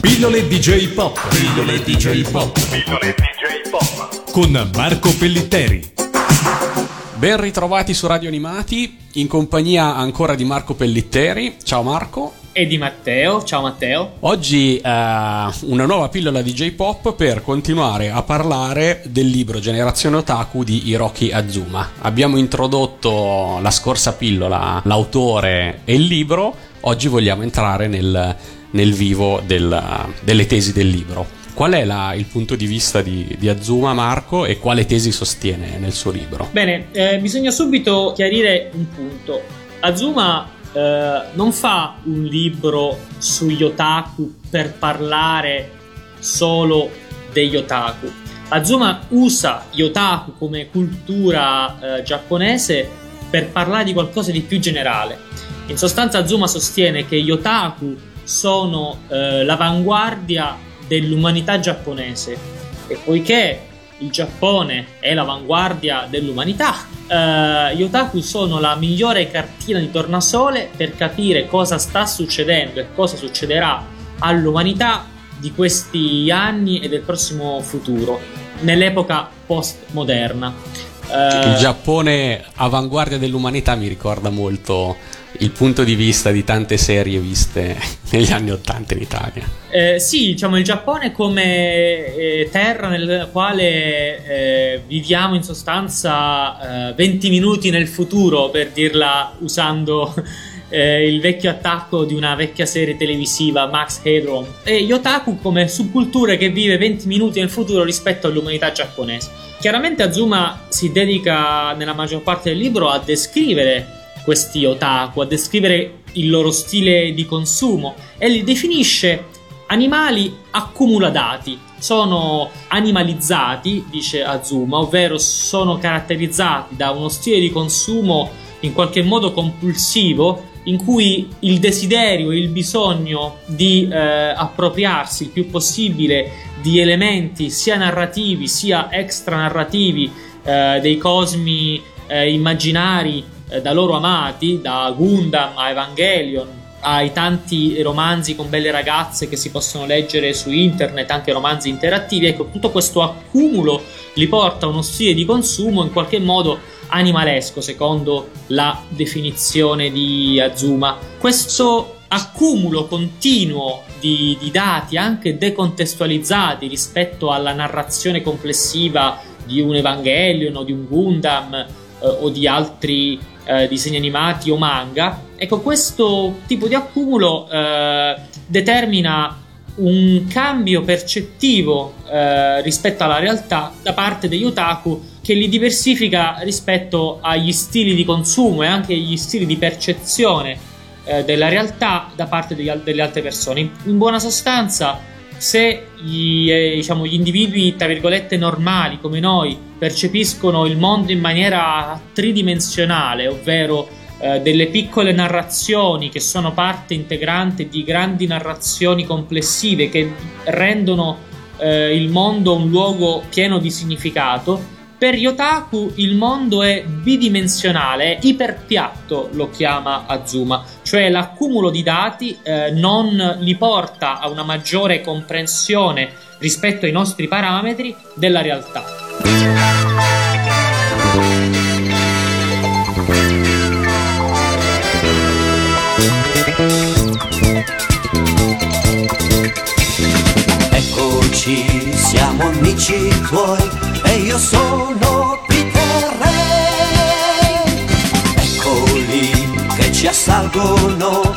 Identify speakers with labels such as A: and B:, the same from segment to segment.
A: Pillole DJ Pop.
B: Pillole DJ Pop.
A: Pillole DJ Pop. Con Marco Pellitteri.
C: Ben ritrovati su Radio Animati, in compagnia ancora di Marco Pellitteri. Ciao Marco.
D: E di Matteo. Ciao Matteo.
C: Oggi eh, una nuova pillola di J-Pop per continuare a parlare del libro Generazione Otaku di Hiroki Azuma. Abbiamo introdotto la scorsa pillola l'autore e il libro, oggi vogliamo entrare nel, nel vivo del, delle tesi del libro. Qual è la, il punto di vista di, di, Azuma, Marco, e quale tesi sostiene nel suo libro?
D: Bene, eh, bisogna subito chiarire un punto. Azuma eh, non fa un libro sugli otaku per parlare solo degli otaku. Azuma usa gli otaku come cultura eh, giapponese per parlare di qualcosa di più generale. In sostanza Azuma sostiene che gli otaku sono eh, l'avanguardia dell'umanità giapponese e poiché il Giappone è l'avanguardia dell'umanità, eh, gli otaku sono la migliore cartina di tornasole per capire cosa sta succedendo e cosa succederà all'umanità di questi anni e del prossimo futuro, nell'epoca postmoderna.
C: Eh, il Giappone avanguardia dell'umanità mi ricorda molto il punto di vista di tante serie viste negli anni Ottanta in Italia.
D: Eh, sì, diciamo il Giappone come eh, terra nella quale eh, viviamo in sostanza 20 eh, minuti nel futuro, per dirla usando eh, il vecchio attacco di una vecchia serie televisiva, Max Headroom. E Yotaku come subcultura che vive 20 minuti nel futuro rispetto all'umanità giapponese. Chiaramente Azuma si dedica nella maggior parte del libro a descrivere questi otaku, a descrivere il loro stile di consumo e li definisce animali accumuladati. Sono animalizzati, dice Azuma, ovvero sono caratterizzati da uno stile di consumo in qualche modo compulsivo in cui il desiderio e il bisogno di eh, appropriarsi il più possibile di elementi sia narrativi sia extra narrativi eh, dei cosmi eh, immaginari eh, da loro amati, da Gundam a Evangelion, ai tanti romanzi con belle ragazze che si possono leggere su internet, anche romanzi interattivi, ecco, tutto questo accumulo li porta a uno stile di consumo in qualche modo animalesco, secondo la definizione di Azuma. Questo accumulo continuo di, di dati, anche decontestualizzati rispetto alla narrazione complessiva di un Evangelion o di un Gundam o di altri eh, disegni animati o manga, ecco questo tipo di accumulo eh, determina un cambio percettivo eh, rispetto alla realtà da parte degli otaku che li diversifica rispetto agli stili di consumo e anche agli stili di percezione eh, della realtà da parte degli, delle altre persone. In, in buona sostanza, se gli, eh, diciamo, gli individui, tra virgolette, normali come noi percepiscono il mondo in maniera tridimensionale, ovvero eh, delle piccole narrazioni che sono parte integrante di grandi narrazioni complessive che rendono eh, il mondo un luogo pieno di significato, per Yotaku il mondo è bidimensionale, iperpiatto lo chiama Azuma, cioè l'accumulo di dati eh, non li porta a una maggiore comprensione rispetto ai nostri parametri della realtà.
E: Eccoci, siamo amici tuoi io sono Peter Ray. Eccoli che ci assalgono,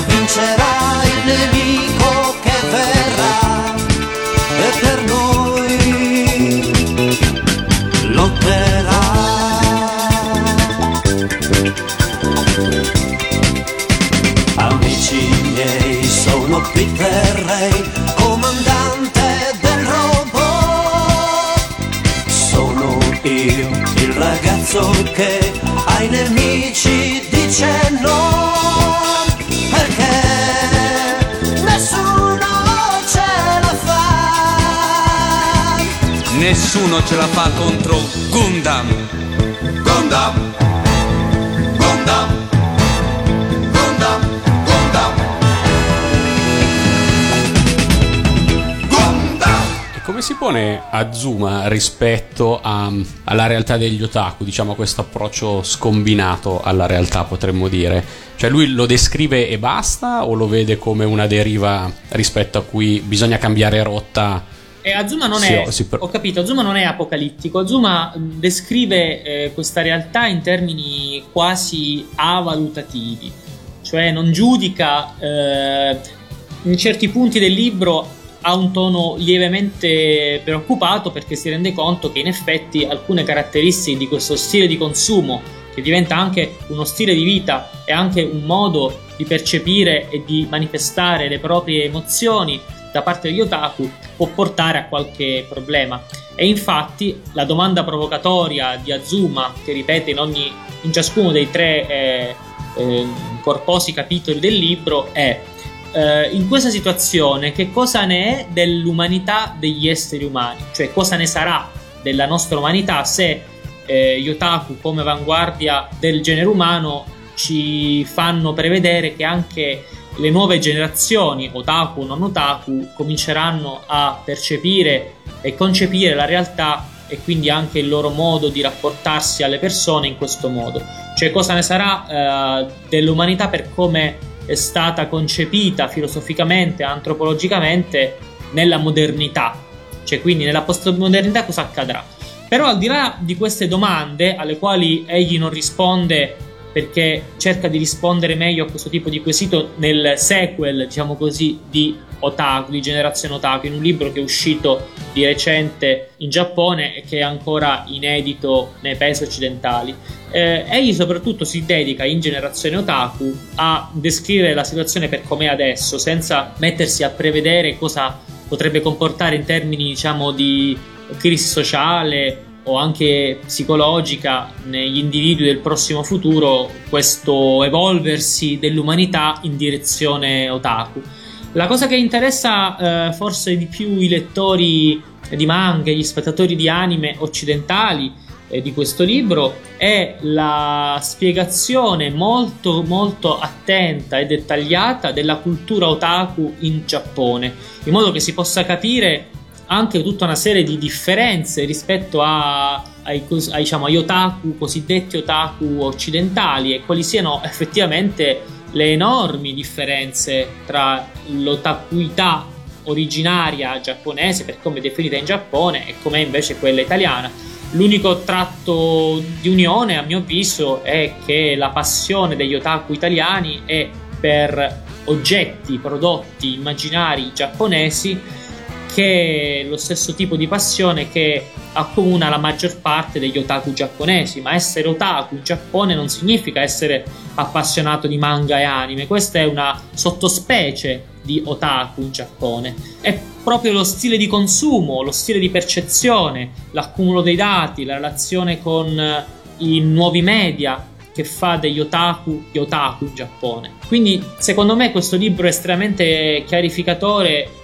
E: vincerà il nemico che verrà e per noi lotterà. Amici miei, sono Peter Ray, comandante del robot. io, il ragazzo che ai nemici dice no. Nessuno ce la fa
B: contro Gundam.
A: Gundam. Gundam. Gundam. Gundam. Gundam.
C: E come si pone Azuma rispetto a- alla realtà degli otaku, diciamo a questo approccio scombinato alla realtà potremmo dire? Cioè lui lo descrive e basta o lo vede come una deriva rispetto a cui bisogna cambiare rotta?
D: E Azuma non
C: Sì,
D: è,
C: ho- sì, per-
D: ho capito, Azuma non è apocalittico, Azuma descrive eh, questa realtà in termini quasi avalutativi, cioè non giudica, eh, in certi punti del libro ha un tono lievemente preoccupato perché si rende conto che in effetti alcune caratteristiche di questo stile di consumo, che diventa anche uno stile di vita e anche un modo di percepire e di manifestare le proprie emozioni da parte degli otaku, può portare a qualche problema. E infatti la domanda provocatoria di Azuma, che ripete in, ogni, in ciascuno dei tre eh, eh, corposi capitoli del libro, è eh, in questa situazione che cosa ne è dell'umanità degli esseri umani? Cioè cosa ne sarà della nostra umanità se eh, gli otaku come avanguardia del genere umano ci fanno prevedere che anche le nuove generazioni, otaku o non otaku, cominceranno a percepire e concepire la realtà e quindi anche il loro modo di rapportarsi alle persone in questo modo. Cioè cosa ne sarà eh, dell'umanità per come è stata concepita filosoficamente, antropologicamente nella modernità. Cioè quindi nella postmodernità cosa accadrà? Però al di là di queste domande alle quali egli non risponde perché cerca di rispondere meglio a questo tipo di quesito nel sequel, diciamo così, di Otaku, di Generazione Otaku, in un libro che è uscito di recente in Giappone e che è ancora inedito nei paesi occidentali. Eh, egli soprattutto si dedica in Generazione Otaku a descrivere la situazione per com'è adesso, senza mettersi a prevedere cosa potrebbe comportare in termini, diciamo, di crisi sociale o anche psicologica negli individui del prossimo futuro questo evolversi dell'umanità in direzione otaku. La cosa che interessa eh, forse di più i lettori di manga, gli spettatori di anime occidentali eh, di questo libro è la spiegazione molto molto attenta e dettagliata della cultura otaku in Giappone, in modo che si possa capire anche tutta una serie di differenze rispetto a, ai, ai, diciamo, otaku, cosiddetti otaku occidentali e quali siano effettivamente le enormi differenze tra l'otakuità originaria giapponese, per come definita in Giappone, e com'è invece quella italiana. L'unico tratto di unione, a mio avviso, è che la passione degli otaku italiani è per oggetti, prodotti immaginari giapponesi che è lo stesso tipo di passione che accomuna la maggior parte degli otaku giapponesi, ma essere otaku in Giappone non significa essere appassionato di manga e anime, questa è una sottospecie di otaku in Giappone. È proprio lo stile di consumo, lo stile di percezione, l'accumulo dei dati, la relazione con i nuovi media che fa degli otaku gli otaku in Giappone. Quindi, secondo me, questo libro è estremamente chiarificatore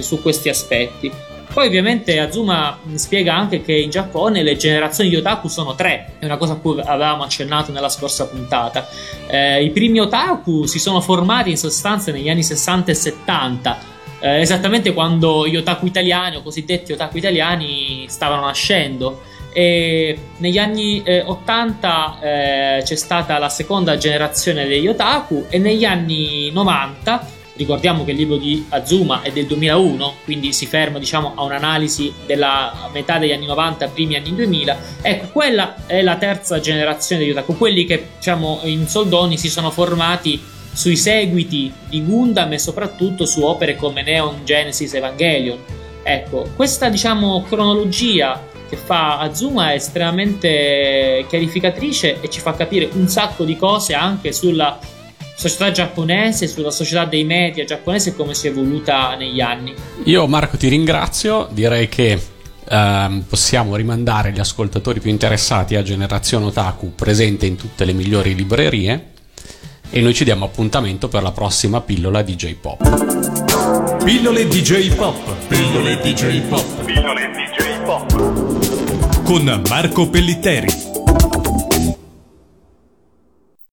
D: su questi aspetti. Poi ovviamente Azuma spiega anche che in Giappone le generazioni di otaku sono tre, è una cosa a cui avevamo accennato nella scorsa puntata. Eh, I primi otaku si sono formati in sostanza negli anni 60 e 70, eh, esattamente quando gli otaku italiani o cosiddetti otaku italiani stavano nascendo. E negli anni eh, 80 eh, c'è stata la seconda generazione degli otaku e negli anni 90 Ricordiamo che il libro di Azuma è del 2001, quindi si ferma diciamo, a un'analisi della metà degli anni 90, primi anni 2000. Ecco, quella è la terza generazione di otaku, quelli che diciamo, in soldoni si sono formati sui seguiti di Gundam e soprattutto su opere come Neon Genesis Evangelion. Ecco, questa diciamo, cronologia che fa Azuma è estremamente chiarificatrice e ci fa capire un sacco di cose anche sulla società giapponese, sulla società dei media giapponese e come si è evoluta negli anni.
C: Io Marco ti ringrazio, direi che ehm, possiamo rimandare gli ascoltatori più interessati a Generazione Otaku presente in tutte le migliori librerie e noi ci diamo appuntamento per la prossima pillola di J-Pop.
A: Pillole DJ Pop. Pillole DJ Pop. Pillole DJ Pop. Con Marco Pellitteri.